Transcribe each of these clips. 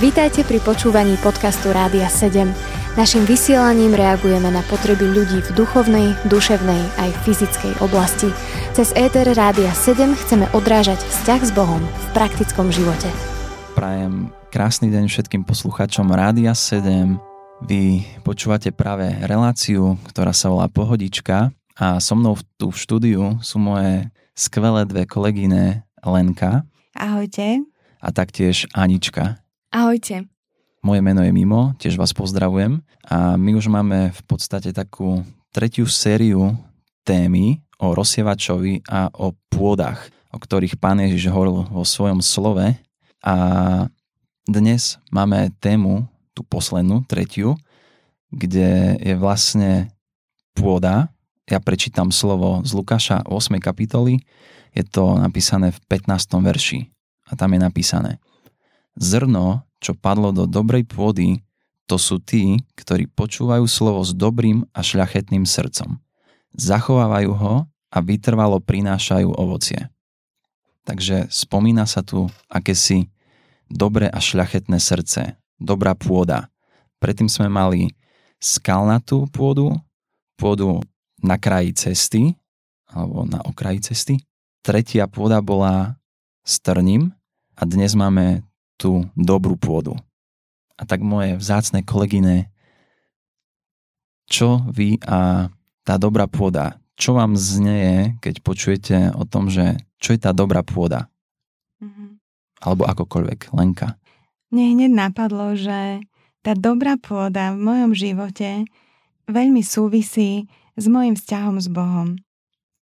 Vítajte pri počúvaní podcastu Rádia 7. Naším vysielaním reagujeme na potreby ľudí v duchovnej, duševnej aj fyzickej oblasti. Cez ETR Rádia 7 chceme odrážať vzťah s Bohom v praktickom živote. Prajem krásny deň všetkým poslucháčom Rádia 7. Vy počúvate práve reláciu, ktorá sa volá Pohodička a so mnou tu v štúdiu sú moje skvelé dve kolegyne Lenka. Ahojte. A taktiež Anička. Ahojte. Moje meno je Mimo, tiež vás pozdravujem a my už máme v podstate takú tretiu sériu témy o rozsievačovi a o pôdach, o ktorých pán Ježiš hovoril vo svojom slove a dnes máme tému, tú poslednú, tretiu, kde je vlastne pôda. Ja prečítam slovo z Lukáša 8. kapitoly, je to napísané v 15. verši a tam je napísané – Zrno, čo padlo do dobrej pôdy, to sú tí, ktorí počúvajú slovo s dobrým a šľachetným srdcom. Zachovávajú ho a vytrvalo prinášajú ovocie. Takže spomína sa tu akési dobré a šľachetné srdce, dobrá pôda. Predtým sme mali skalnatú pôdu, pôdu na kraji cesty, alebo na okraji cesty. Tretia pôda bola strním a dnes máme tú dobrú pôdu. A tak moje vzácne kolegyne, čo vy a tá dobrá pôda, čo vám znieje, keď počujete o tom, že čo je tá dobrá pôda? Mm-hmm. Alebo akokoľvek, Lenka. Mne hneď napadlo, že tá dobrá pôda v mojom živote veľmi súvisí s mojim vzťahom s Bohom.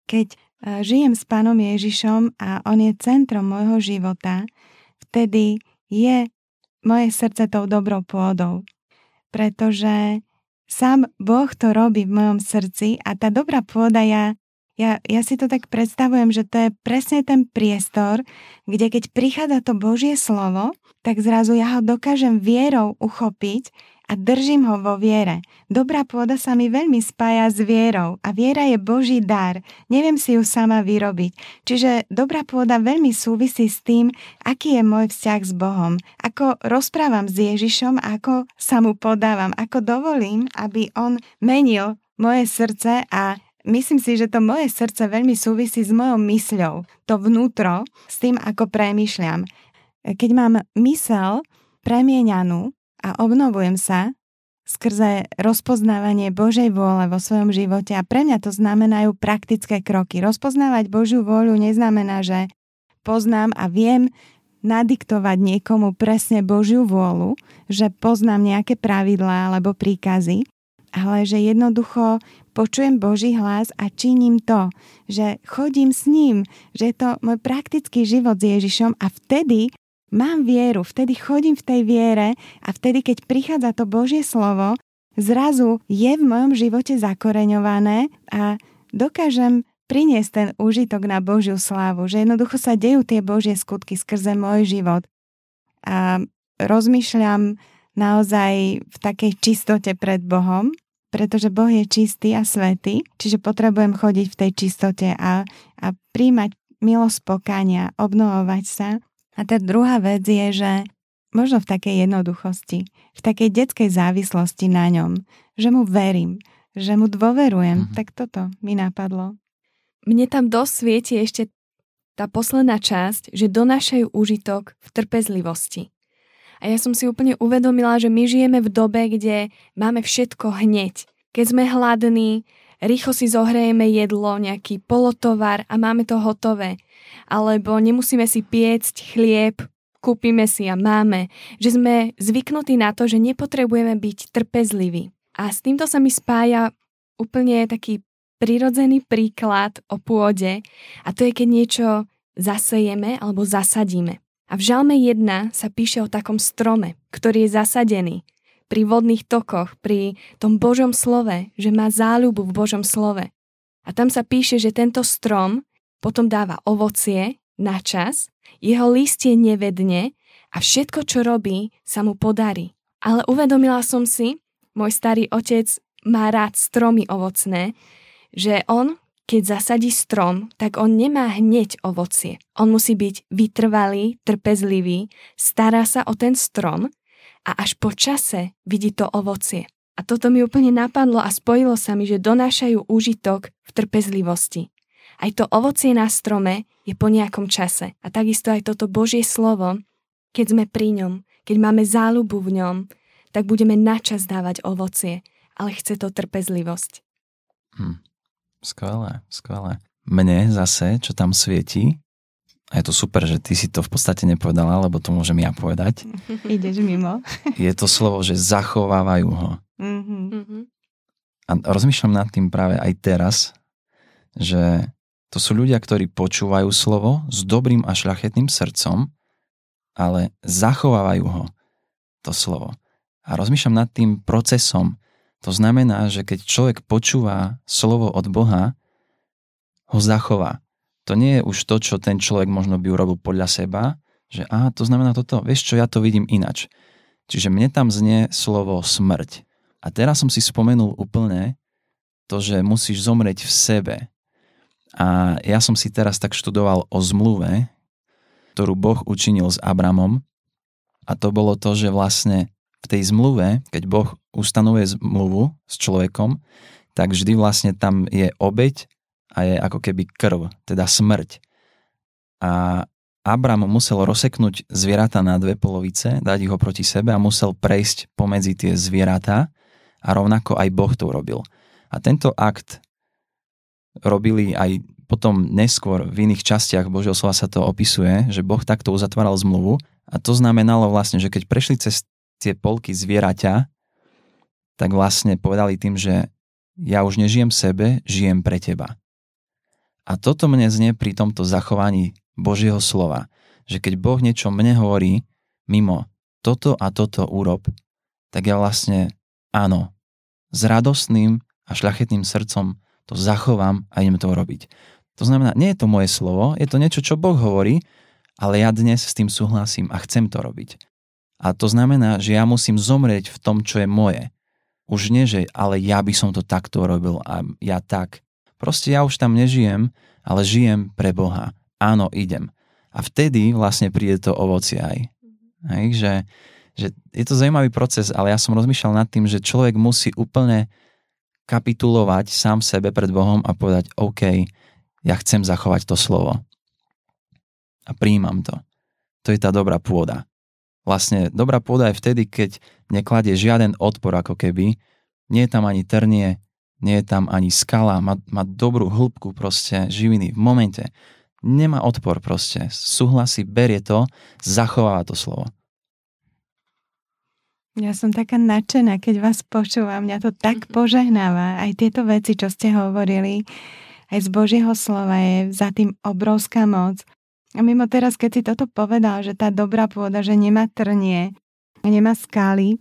Keď e, žijem s Pánom Ježišom a On je centrom môjho života, vtedy je moje srdce tou dobrou pôdou. Pretože sám Boh to robí v mojom srdci a tá dobrá pôda, ja, ja, ja si to tak predstavujem, že to je presne ten priestor, kde keď prichádza to Božie slovo, tak zrazu ja ho dokážem vierou uchopiť a držím ho vo viere. Dobrá pôda sa mi veľmi spája s vierou a viera je Boží dar. Neviem si ju sama vyrobiť. Čiže dobrá pôda veľmi súvisí s tým, aký je môj vzťah s Bohom. Ako rozprávam s Ježišom, ako sa mu podávam, ako dovolím, aby on menil moje srdce a Myslím si, že to moje srdce veľmi súvisí s mojou mysľou, to vnútro, s tým, ako premýšľam. Keď mám mysel premieňanú, a obnovujem sa skrze rozpoznávanie Božej vôle vo svojom živote a pre mňa to znamenajú praktické kroky. Rozpoznávať Božiu vôľu neznamená, že poznám a viem nadiktovať niekomu presne Božiu vôľu, že poznám nejaké pravidlá alebo príkazy, ale že jednoducho počujem Boží hlas a činím to, že chodím s ním, že je to môj praktický život s Ježišom a vtedy mám vieru, vtedy chodím v tej viere a vtedy, keď prichádza to Božie slovo, zrazu je v mojom živote zakoreňované a dokážem priniesť ten úžitok na Božiu slávu, že jednoducho sa dejú tie Božie skutky skrze môj život. A rozmýšľam naozaj v takej čistote pred Bohom, pretože Boh je čistý a svetý, čiže potrebujem chodiť v tej čistote a, a príjmať milosť pokania, obnovovať sa a tá druhá vec je, že možno v takej jednoduchosti, v takej detskej závislosti na ňom, že mu verím, že mu dôverujem, mm-hmm. tak toto mi napadlo. Mne tam dosť svieti ešte tá posledná časť, že donášajú úžitok v trpezlivosti. A ja som si úplne uvedomila, že my žijeme v dobe, kde máme všetko hneď. Keď sme hladní, rýchlo si zohrejeme jedlo, nejaký polotovar a máme to hotové alebo nemusíme si piecť chlieb, kúpime si a máme, že sme zvyknutí na to, že nepotrebujeme byť trpezliví. A s týmto sa mi spája úplne taký prirodzený príklad o pôde a to je, keď niečo zasejeme alebo zasadíme. A v Žalme 1 sa píše o takom strome, ktorý je zasadený pri vodných tokoch, pri tom Božom slove, že má záľubu v Božom slove. A tam sa píše, že tento strom potom dáva ovocie na čas, jeho listie nevedne a všetko, čo robí, sa mu podarí. Ale uvedomila som si, môj starý otec má rád stromy ovocné, že on, keď zasadí strom, tak on nemá hneď ovocie. On musí byť vytrvalý, trpezlivý, stará sa o ten strom a až po čase vidí to ovocie. A toto mi úplne napadlo a spojilo sa mi, že donášajú úžitok v trpezlivosti. Aj to ovocie na strome je po nejakom čase. A takisto aj toto Božie slovo, keď sme pri ňom, keď máme záľubu v ňom, tak budeme načas dávať ovocie, ale chce to trpezlivosť. Hm. Skvelé, skvelé. Mne zase, čo tam svieti, a je to super, že ty si to v podstate nepovedala, lebo to môžem ja povedať. Ideš mimo. je to slovo, že zachovávajú ho. Mm-hmm. A rozmýšľam nad tým práve aj teraz, že to sú ľudia, ktorí počúvajú slovo s dobrým a šľachetným srdcom, ale zachovávajú ho, to slovo. A rozmýšľam nad tým procesom, to znamená, že keď človek počúva slovo od Boha, ho zachová. To nie je už to, čo ten človek možno by urobil podľa seba, že a to znamená toto, vieš čo, ja to vidím inač. Čiže mne tam znie slovo smrť. A teraz som si spomenul úplne to, že musíš zomrieť v sebe. A ja som si teraz tak študoval o zmluve, ktorú Boh učinil s Abramom. A to bolo to, že vlastne v tej zmluve, keď Boh ustanovuje zmluvu s človekom, tak vždy vlastne tam je obeď a je ako keby krv, teda smrť. A Abram musel rozseknúť zvieratá na dve polovice, dať ich proti sebe a musel prejsť pomedzi tie zvieratá a rovnako aj Boh to urobil. A tento akt robili aj potom neskôr v iných častiach Božieho slova sa to opisuje, že Boh takto uzatváral zmluvu a to znamenalo vlastne, že keď prešli cez tie polky zvieraťa, tak vlastne povedali tým, že ja už nežijem sebe, žijem pre teba. A toto mne znie pri tomto zachovaní Božieho slova, že keď Boh niečo mne hovorí mimo toto a toto urob, tak ja vlastne áno, s radostným a šľachetným srdcom to zachovám a idem to urobiť. To znamená, nie je to moje slovo, je to niečo, čo Boh hovorí, ale ja dnes s tým súhlasím a chcem to robiť. A to znamená, že ja musím zomrieť v tom, čo je moje. Už nie, že ale ja by som to takto robil a ja tak. Proste ja už tam nežijem, ale žijem pre Boha. Áno, idem. A vtedy vlastne príde to ovocie aj. Hej, že, že je to zaujímavý proces, ale ja som rozmýšľal nad tým, že človek musí úplne kapitulovať sám sebe pred Bohom a povedať OK, ja chcem zachovať to slovo. A príjmam to. To je tá dobrá pôda. Vlastne dobrá pôda je vtedy, keď nekladie žiaden odpor ako keby, nie je tam ani trnie, nie je tam ani skala, má, má dobrú hĺbku proste živiny v momente. Nemá odpor proste, súhlasí, berie to, zachováva to slovo. Ja som taká nadšená, keď vás počúvam, mňa to tak mhm. požehnáva. Aj tieto veci, čo ste hovorili, aj z Božieho slova je za tým obrovská moc. A mimo teraz, keď si toto povedal, že tá dobrá pôda, že nemá trnie, nemá skály,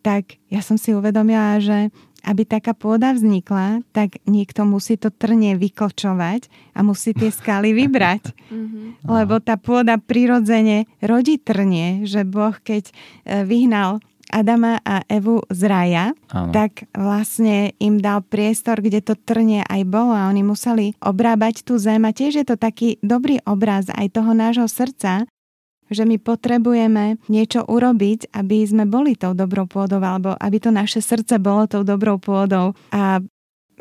tak ja som si uvedomila, že aby taká pôda vznikla, tak niekto musí to trnie vyklčovať a musí tie skály vybrať. Mm-hmm. Lebo tá pôda prirodzene rodí trnie, že Boh keď e, vyhnal Adama a Evu z raja, Áno. tak vlastne im dal priestor, kde to trnie aj bolo a oni museli obrábať tú zem a tiež je to taký dobrý obraz aj toho nášho srdca, že my potrebujeme niečo urobiť, aby sme boli tou dobrou pôdou, alebo aby to naše srdce bolo tou dobrou pôdou. A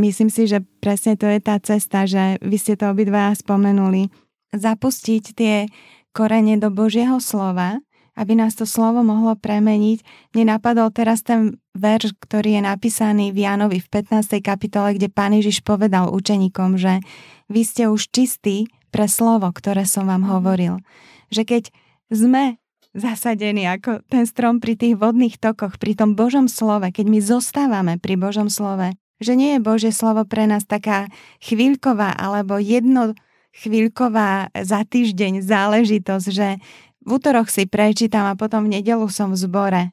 myslím si, že presne to je tá cesta, že vy ste to obidva spomenuli. Zapustiť tie korene do Božieho slova aby nás to slovo mohlo premeniť. Mne napadol teraz ten verš, ktorý je napísaný v Jánovi v 15. kapitole, kde pán Ježiš povedal učeníkom, že vy ste už čistí pre slovo, ktoré som vám hovoril. Že keď sme zasadení ako ten strom pri tých vodných tokoch, pri tom Božom slove, keď my zostávame pri Božom slove, že nie je Božie slovo pre nás taká chvíľková alebo jedno chvíľková za týždeň záležitosť, že v útorok si prečítam a potom v nedelu som v zbore,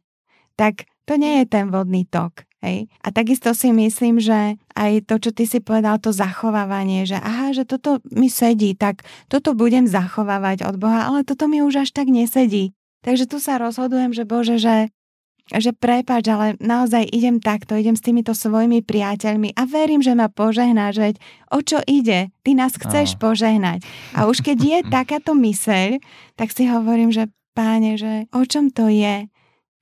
tak to nie je ten vodný tok. Hej. A takisto si myslím, že aj to, čo ty si povedal, to zachovávanie, že aha, že toto mi sedí, tak toto budem zachovávať od Boha, ale toto mi už až tak nesedí. Takže tu sa rozhodujem, že Bože, že že prepáč, ale naozaj idem takto, idem s týmito svojimi priateľmi a verím, že ma požehnáš, veď o čo ide? Ty nás chceš no. požehnať. A už keď je takáto myseľ, tak si hovorím, že páne, že o čom to je?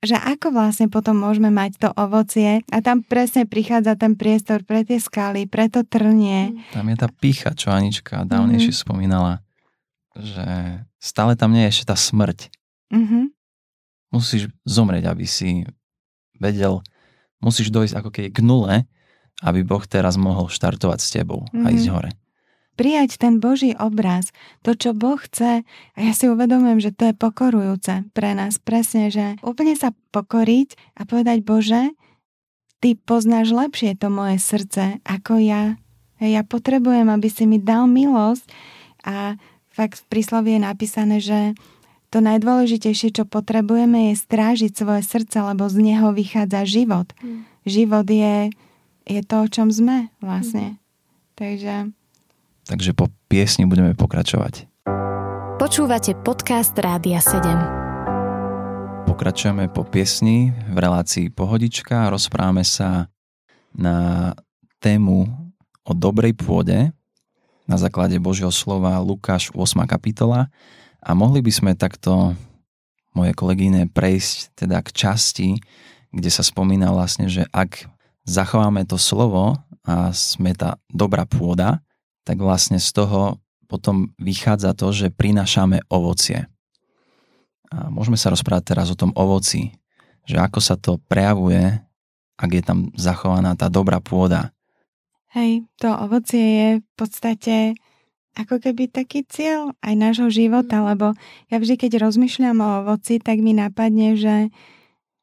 Že ako vlastne potom môžeme mať to ovocie a tam presne prichádza ten priestor pre tie skaly, pre to trnie. Tam je tá pícha, čo Anička dávnejšie mm-hmm. spomínala, že stále tam nie je ešte tá smrť. Mm-hmm musíš zomrieť, aby si vedel, musíš dojsť ako keď k nule, aby Boh teraz mohol štartovať s tebou mm-hmm. a ísť mhm. hore. Prijať ten Boží obraz, to, čo Boh chce, a ja si uvedomujem, že to je pokorujúce pre nás, presne, že úplne sa pokoriť a povedať, Bože, Ty poznáš lepšie to moje srdce ako ja. Ja potrebujem, aby si mi dal milosť a fakt v príslovi je napísané, že to najdôležitejšie, čo potrebujeme, je strážiť svoje srdce, lebo z neho vychádza život. Mm. Život je, je to, o čom sme vlastne. Mm. Takže... Takže po piesni budeme pokračovať. Počúvate podcast Rádia 7. Pokračujeme po piesni v relácii Pohodička rozprávame sa na tému o dobrej pôde na základe Božieho slova Lukáš 8. kapitola a mohli by sme takto, moje kolegyne, prejsť teda k časti, kde sa spomína vlastne, že ak zachováme to slovo a sme tá dobrá pôda, tak vlastne z toho potom vychádza to, že prinášame ovocie. A môžeme sa rozprávať teraz o tom ovoci, že ako sa to prejavuje, ak je tam zachovaná tá dobrá pôda. Hej, to ovocie je v podstate ako keby taký cieľ aj nášho života, lebo ja vždy, keď rozmýšľam o ovoci, tak mi napadne, že,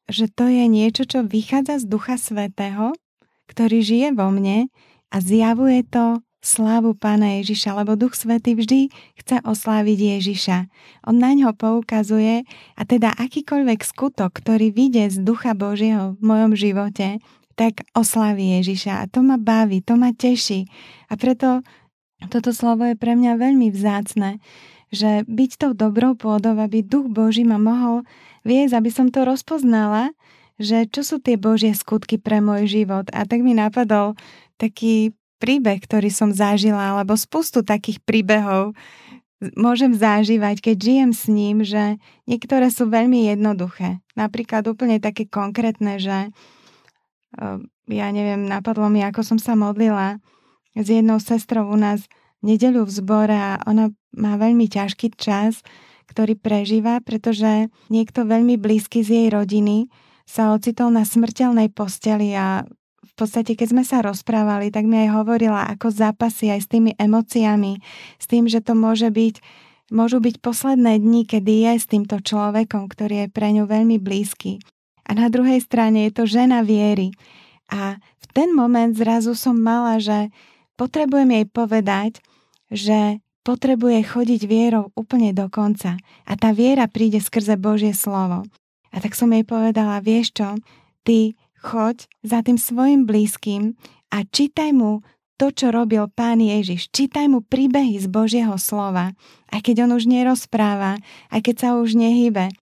že to je niečo, čo vychádza z Ducha Svetého, ktorý žije vo mne a zjavuje to slávu Pána Ježiša, lebo Duch Svetý vždy chce osláviť Ježiša. On na ňo poukazuje a teda akýkoľvek skutok, ktorý vyjde z Ducha Božieho v mojom živote, tak oslaví Ježiša. A to ma baví, to ma teší. A preto toto slovo je pre mňa veľmi vzácne, že byť tou dobrou pôdou, aby duch Boží ma mohol viesť, aby som to rozpoznala, že čo sú tie Božie skutky pre môj život. A tak mi napadol taký príbeh, ktorý som zažila, alebo spustu takých príbehov môžem zažívať, keď žijem s ním, že niektoré sú veľmi jednoduché. Napríklad úplne také konkrétne, že eh, ja neviem, napadlo mi, ako som sa modlila s jednou sestrou u nás nedeľu v zbore a ona má veľmi ťažký čas, ktorý prežíva, pretože niekto veľmi blízky z jej rodiny sa ocitol na smrteľnej posteli a v podstate, keď sme sa rozprávali, tak mi aj hovorila, ako zápasy aj s tými emóciami, s tým, že to môže byť, môžu byť posledné dni, kedy je s týmto človekom, ktorý je pre ňu veľmi blízky. A na druhej strane je to žena viery. A v ten moment zrazu som mala, že potrebujem jej povedať, že potrebuje chodiť vierou úplne do konca a tá viera príde skrze Božie slovo. A tak som jej povedala, vieš čo, ty choď za tým svojim blízkym a čítaj mu to, čo robil pán Ježiš. Čítaj mu príbehy z Božieho slova, aj keď on už nerozpráva, aj keď sa už nehybe.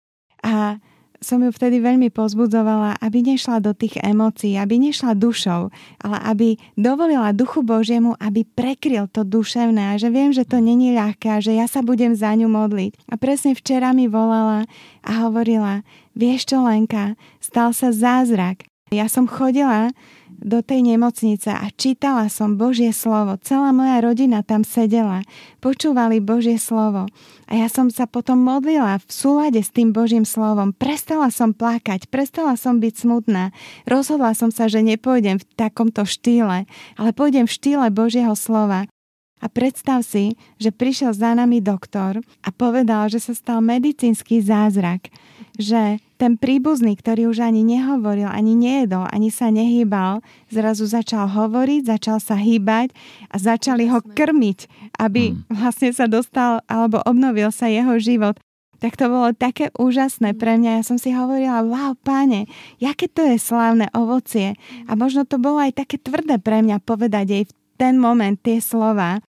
A som ju vtedy veľmi pozbudzovala, aby nešla do tých emócií, aby nešla dušou, ale aby dovolila Duchu Božiemu, aby prekryl to duševné a že viem, že to není ľahké a že ja sa budem za ňu modliť. A presne včera mi volala a hovorila, vieš čo Lenka, stal sa zázrak. Ja som chodila do tej nemocnice a čítala som Božie slovo. Celá moja rodina tam sedela, počúvali Božie slovo. A ja som sa potom modlila v súlade s tým Božím slovom. Prestala som plakať, prestala som byť smutná. Rozhodla som sa, že nepôjdem v takomto štýle, ale pôjdem v štýle Božieho slova. A predstav si, že prišiel za nami doktor a povedal, že sa stal medicínsky zázrak, že ten príbuzný, ktorý už ani nehovoril, ani nejedol, ani sa nehýbal, zrazu začal hovoriť, začal sa hýbať a začali ho krmiť, aby hmm. vlastne sa dostal alebo obnovil sa jeho život. Tak to bolo také úžasné pre mňa. Ja som si hovorila, wow, páne, jaké to je slávne ovocie. A možno to bolo aj také tvrdé pre mňa povedať jej v ten moment tie slova,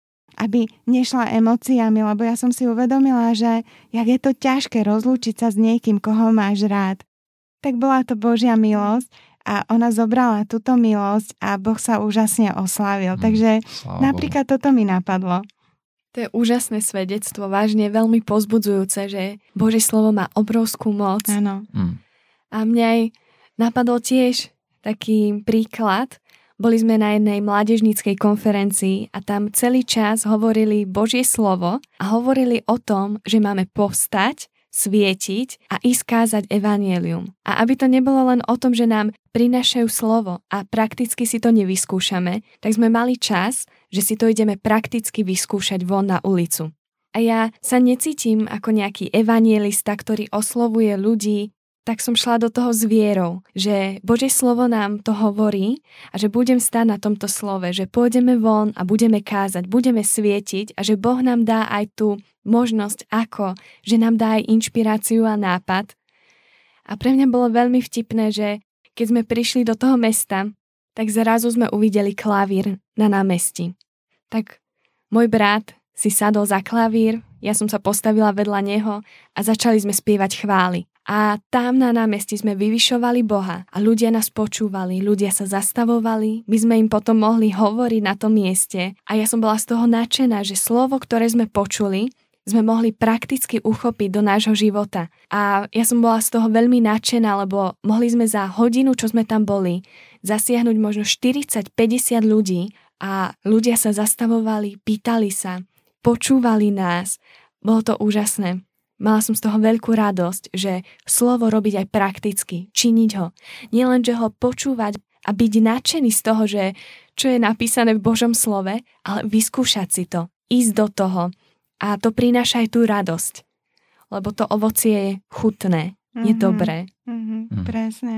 aby nešla emóciami, lebo ja som si uvedomila, že jak je to ťažké rozlúčiť sa s niekým, koho máš rád. tak bola to Božia milosť a ona zobrala túto milosť a Boh sa úžasne oslavil. Hmm, Takže napríklad Bohu. toto mi napadlo. To je úžasné svedectvo, vážne veľmi pozbudzujúce, že Božie slovo má obrovskú moc. Áno. Mm. A mňa aj napadol tiež taký príklad. Boli sme na jednej mládežníckej konferencii a tam celý čas hovorili Božie slovo a hovorili o tom, že máme povstať svietiť a ísť kázať evanielium. A aby to nebolo len o tom, že nám prinašajú slovo a prakticky si to nevyskúšame, tak sme mali čas, že si to ideme prakticky vyskúšať von na ulicu. A ja sa necítim ako nejaký evanielista, ktorý oslovuje ľudí tak som šla do toho s vierou, že Božie slovo nám to hovorí a že budem stáť na tomto slove, že pôjdeme von a budeme kázať, budeme svietiť a že Boh nám dá aj tú možnosť ako, že nám dá aj inšpiráciu a nápad. A pre mňa bolo veľmi vtipné, že keď sme prišli do toho mesta, tak zrazu sme uvideli klavír na námestí. Tak môj brat si sadol za klavír, ja som sa postavila vedľa neho a začali sme spievať chvály. A tam na námestí sme vyvyšovali Boha a ľudia nás počúvali, ľudia sa zastavovali, my sme im potom mohli hovoriť na tom mieste a ja som bola z toho nadšená, že slovo, ktoré sme počuli, sme mohli prakticky uchopiť do nášho života. A ja som bola z toho veľmi nadšená, lebo mohli sme za hodinu, čo sme tam boli, zasiahnuť možno 40-50 ľudí a ľudia sa zastavovali, pýtali sa, počúvali nás. Bolo to úžasné. Mala som z toho veľkú radosť, že slovo robiť aj prakticky, činiť ho. Nielen, že ho počúvať a byť nadšený z toho, že čo je napísané v Božom slove, ale vyskúšať si to, ísť do toho. A to prináša aj tú radosť. Lebo to ovocie je chutné, mm-hmm. je mhm. dobré. Mm-hmm, mm. Presne.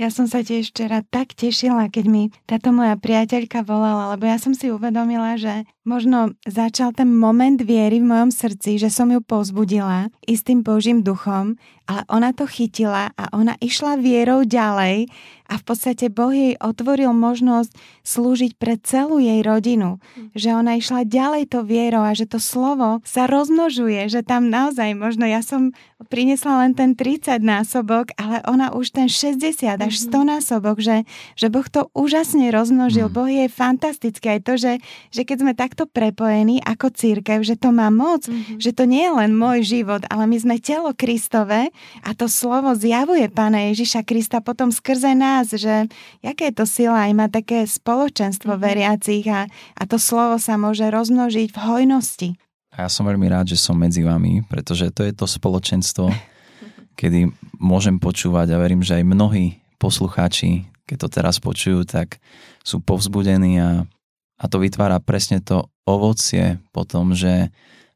Ja som sa tiež včera tak tešila, keď mi táto moja priateľka volala, lebo ja som si uvedomila, že možno začal ten moment viery v mojom srdci, že som ju povzbudila istým Božím duchom, ale ona to chytila a ona išla vierou ďalej a v podstate Boh jej otvoril možnosť slúžiť pre celú jej rodinu. Hm. Že ona išla ďalej to vierou a že to slovo sa rozmnožuje, že tam naozaj možno ja som prinesla len ten 30 násobok, ale ona už ten 60 až 100 mhm. násobok, že, že Boh to úžasne rozmnožil. Mm. Boh je fantastický aj to, že, že keď sme takto prepojení ako církev, že to má moc, mm-hmm. že to nie je len môj život, ale my sme telo Kristové a to slovo zjavuje Pána Ježiša Krista potom skrze nás nás, že jaké je to sila aj má také spoločenstvo mm-hmm. veriacich a, a to slovo sa môže rozmnožiť v hojnosti. A ja som veľmi rád, že som medzi vami, pretože to je to spoločenstvo, kedy môžem počúvať a verím, že aj mnohí poslucháči, keď to teraz počujú, tak sú povzbudení a, a to vytvára presne to ovocie po tom, že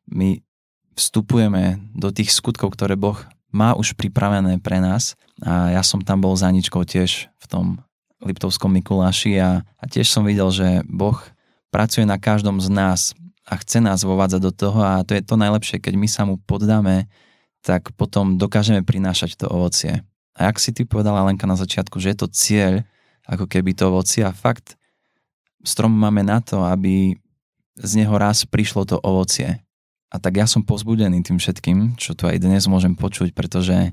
my vstupujeme do tých skutkov, ktoré Boh má už pripravené pre nás a ja som tam bol za Aničkou tiež v tom Liptovskom Mikuláši a, a tiež som videl, že Boh pracuje na každom z nás a chce nás vovádzať do toho a to je to najlepšie, keď my sa mu poddáme, tak potom dokážeme prinášať to ovocie. A ak si ty povedala Lenka na začiatku, že je to cieľ, ako keby to ovocie a fakt strom máme na to, aby z neho raz prišlo to ovocie. A tak ja som pozbudený tým všetkým, čo tu aj dnes môžem počuť, pretože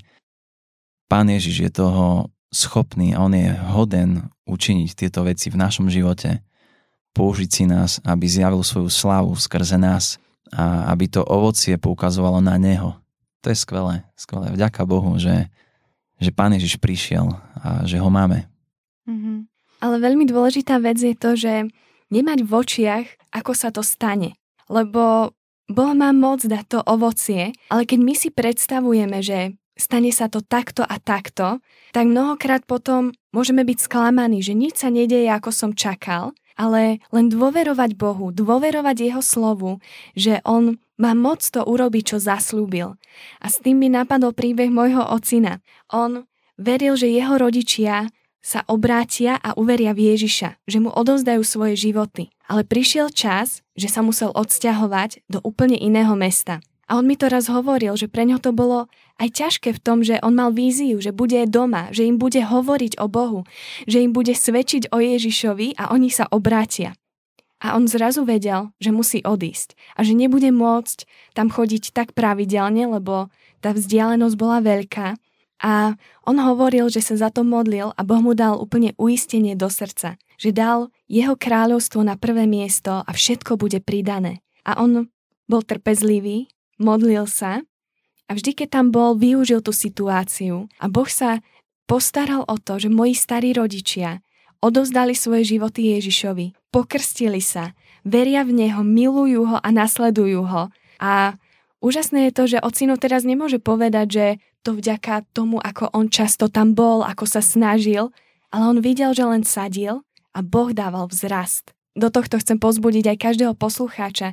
Pán Ježiš je toho schopný a On je hoden učiniť tieto veci v našom živote, použiť si nás, aby zjavil svoju slavu skrze nás a aby to ovocie poukazovalo na Neho. To je skvelé, skvelé. Vďaka Bohu, že, že Pán Ježiš prišiel a že ho máme. Mm-hmm. Ale veľmi dôležitá vec je to, že nemať v očiach, ako sa to stane. Lebo Boh má moc dať to ovocie, ale keď my si predstavujeme, že stane sa to takto a takto, tak mnohokrát potom môžeme byť sklamaní, že nič sa nedeje, ako som čakal, ale len dôverovať Bohu, dôverovať Jeho slovu, že On má moc to urobiť, čo zaslúbil. A s tým mi napadol príbeh môjho ocina. On veril, že jeho rodičia sa obrátia a uveria v Ježiša, že mu odovzdajú svoje životy. Ale prišiel čas, že sa musel odsťahovať do úplne iného mesta. A on mi to raz hovoril, že pre ňo to bolo aj ťažké v tom, že on mal víziu, že bude doma, že im bude hovoriť o Bohu, že im bude svedčiť o Ježišovi a oni sa obrátia. A on zrazu vedel, že musí odísť a že nebude môcť tam chodiť tak pravidelne, lebo tá vzdialenosť bola veľká A on hovoril, že sa za to modlil a Boh mu dal úplne uistenie do srdca, že dal jeho kráľovstvo na prvé miesto a všetko bude pridané. A on bol trpezlivý, modlil sa a vždy, keď tam bol, využil tú situáciu a Boh sa postaral o to, že moji starí rodičia odovzdali svoje životy Ježišovi, pokrstili sa, veria v Neho, milujú Ho a nasledujú Ho. A úžasné je to, že ocino teraz nemôže povedať, že to vďaka tomu, ako on často tam bol, ako sa snažil, ale on videl, že len sadil a Boh dával vzrast. Do tohto chcem pozbudiť aj každého poslucháča.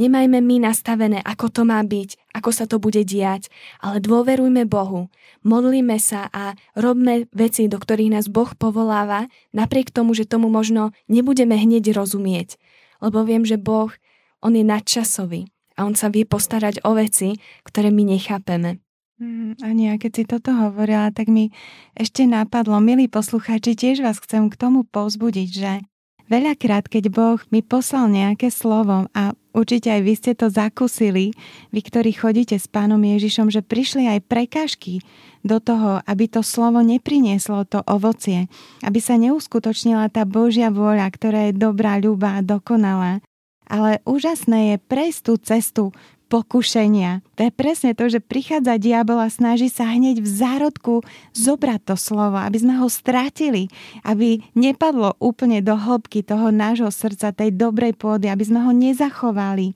Nemajme my nastavené, ako to má byť, ako sa to bude diať, ale dôverujme Bohu, modlíme sa a robme veci, do ktorých nás Boh povoláva, napriek tomu, že tomu možno nebudeme hneď rozumieť. Lebo viem, že Boh, On je nadčasový a On sa vie postarať o veci, ktoré my nechápeme. Mm, Ania, keď si toto hovorila, tak mi ešte napadlo, milí poslucháči, tiež vás chcem k tomu povzbudiť, že veľakrát, keď Boh mi poslal nejaké slovo a určite aj vy ste to zakúsili, vy, ktorí chodíte s pánom Ježišom, že prišli aj prekážky do toho, aby to slovo neprinieslo to ovocie, aby sa neuskutočnila tá Božia vôľa, ktorá je dobrá, ľubá dokonalá. Ale úžasné je prejsť tú cestu pokušenia. To je presne to, že prichádza diabol a snaží sa hneď v zárodku zobrať to slovo, aby sme ho strátili, aby nepadlo úplne do hĺbky toho nášho srdca, tej dobrej pôdy, aby sme ho nezachovali,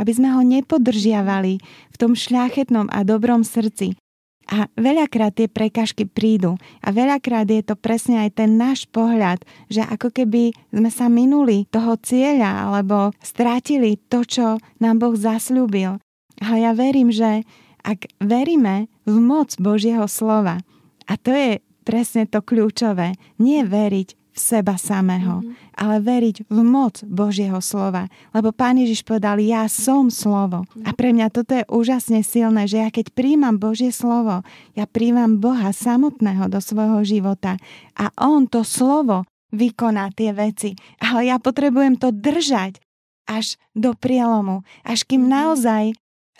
aby sme ho nepodržiavali v tom šľachetnom a dobrom srdci. A veľakrát tie prekažky prídu. A veľakrát je to presne aj ten náš pohľad, že ako keby sme sa minuli toho cieľa alebo strátili to, čo nám Boh zasľúbil. Ale ja verím, že ak veríme v moc Božieho slova, a to je presne to kľúčové, nie veriť seba samého, mm-hmm. ale veriť v moc Božieho slova. Lebo Pán Ježiš povedal, ja som slovo. Mm-hmm. A pre mňa toto je úžasne silné, že ja keď príjmam Božie slovo, ja príjmam Boha samotného do svojho života a On to slovo vykoná tie veci. Ale ja potrebujem to držať až do prielomu, až kým mm-hmm. naozaj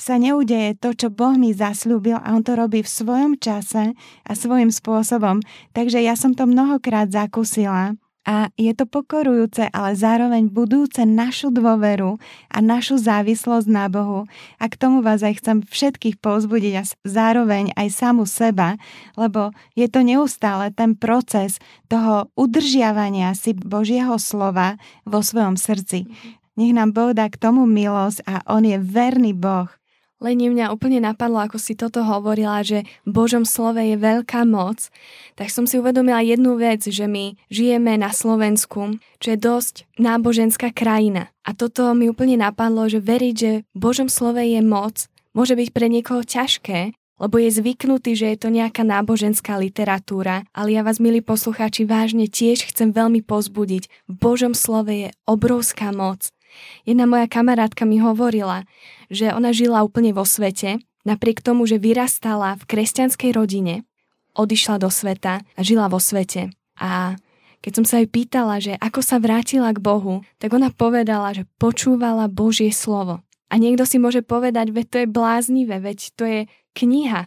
sa neudeje to, čo Boh mi zasľúbil a On to robí v svojom čase a svojim spôsobom. Takže ja som to mnohokrát zakúsila a je to pokorujúce, ale zároveň budúce našu dôveru a našu závislosť na Bohu. A k tomu vás aj chcem všetkých povzbudiť a zároveň aj samu seba, lebo je to neustále ten proces toho udržiavania si Božieho slova vo svojom srdci. Nech nám Boh dá k tomu milosť a On je verný Boh. Leni mňa úplne napadlo, ako si toto hovorila, že Božom slove je veľká moc, tak som si uvedomila jednu vec, že my žijeme na Slovensku, čo je dosť náboženská krajina. A toto mi úplne napadlo, že veriť, že Božom slove je moc, môže byť pre niekoho ťažké, lebo je zvyknutý, že je to nejaká náboženská literatúra, ale ja vás, milí poslucháči, vážne tiež chcem veľmi pozbudiť. V Božom slove je obrovská moc. Jedna moja kamarátka mi hovorila, že ona žila úplne vo svete, napriek tomu, že vyrastala v kresťanskej rodine, odišla do sveta a žila vo svete. A keď som sa jej pýtala, že ako sa vrátila k Bohu, tak ona povedala, že počúvala Božie slovo. A niekto si môže povedať, veď to je bláznivé, veď to je kniha.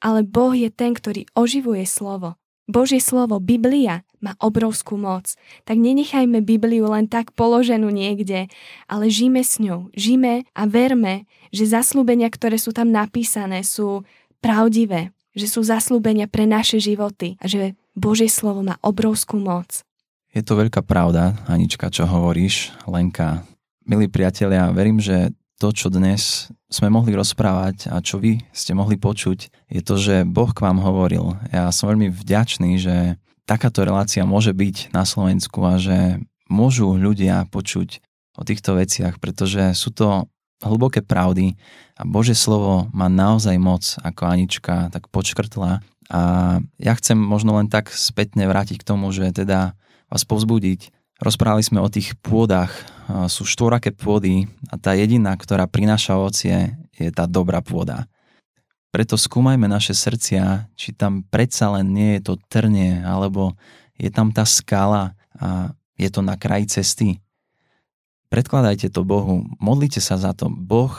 Ale Boh je ten, ktorý oživuje slovo. Božie slovo, Biblia, má obrovskú moc. Tak nenechajme Bibliu len tak položenú niekde, ale žime s ňou. Žime a verme, že zaslúbenia, ktoré sú tam napísané, sú pravdivé, že sú zaslúbenia pre naše životy a že Božie slovo má obrovskú moc. Je to veľká pravda, Anička, čo hovoríš, Lenka. Milí priatelia, verím, že to, čo dnes sme mohli rozprávať a čo vy ste mohli počuť, je to, že Boh k vám hovoril. Ja som veľmi vďačný, že takáto relácia môže byť na Slovensku a že môžu ľudia počuť o týchto veciach, pretože sú to hlboké pravdy a Bože slovo má naozaj moc, ako Anička tak počkrtla. A ja chcem možno len tak spätne vrátiť k tomu, že teda vás povzbudiť, Rozprávali sme o tých pôdach. Sú štvoraké pôdy a tá jediná, ktorá prináša ovocie, je tá dobrá pôda. Preto skúmajme naše srdcia, či tam predsa len nie je to trnie, alebo je tam tá skala a je to na kraji cesty. Predkladajte to Bohu, modlite sa za to. Boh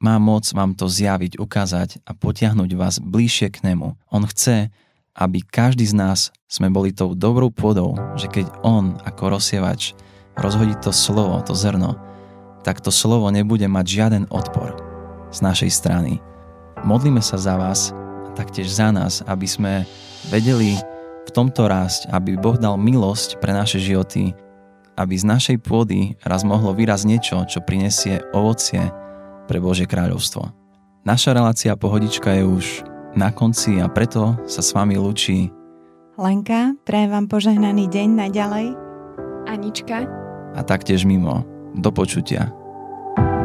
má moc vám to zjaviť, ukázať a potiahnuť vás bližšie k nemu. On chce, aby každý z nás sme boli tou dobrou pôdou, že keď on ako rozsievač rozhodí to slovo, to zrno, tak to slovo nebude mať žiaden odpor z našej strany. Modlíme sa za vás a taktiež za nás, aby sme vedeli v tomto rásť, aby Boh dal milosť pre naše životy, aby z našej pôdy raz mohlo vyraz niečo, čo prinesie ovocie pre Božie kráľovstvo. Naša relácia Pohodička je už na konci a preto sa s vami lúči Lenka, prajem vám požehnaný deň naďalej. Anička. A taktiež mimo. Do počutia.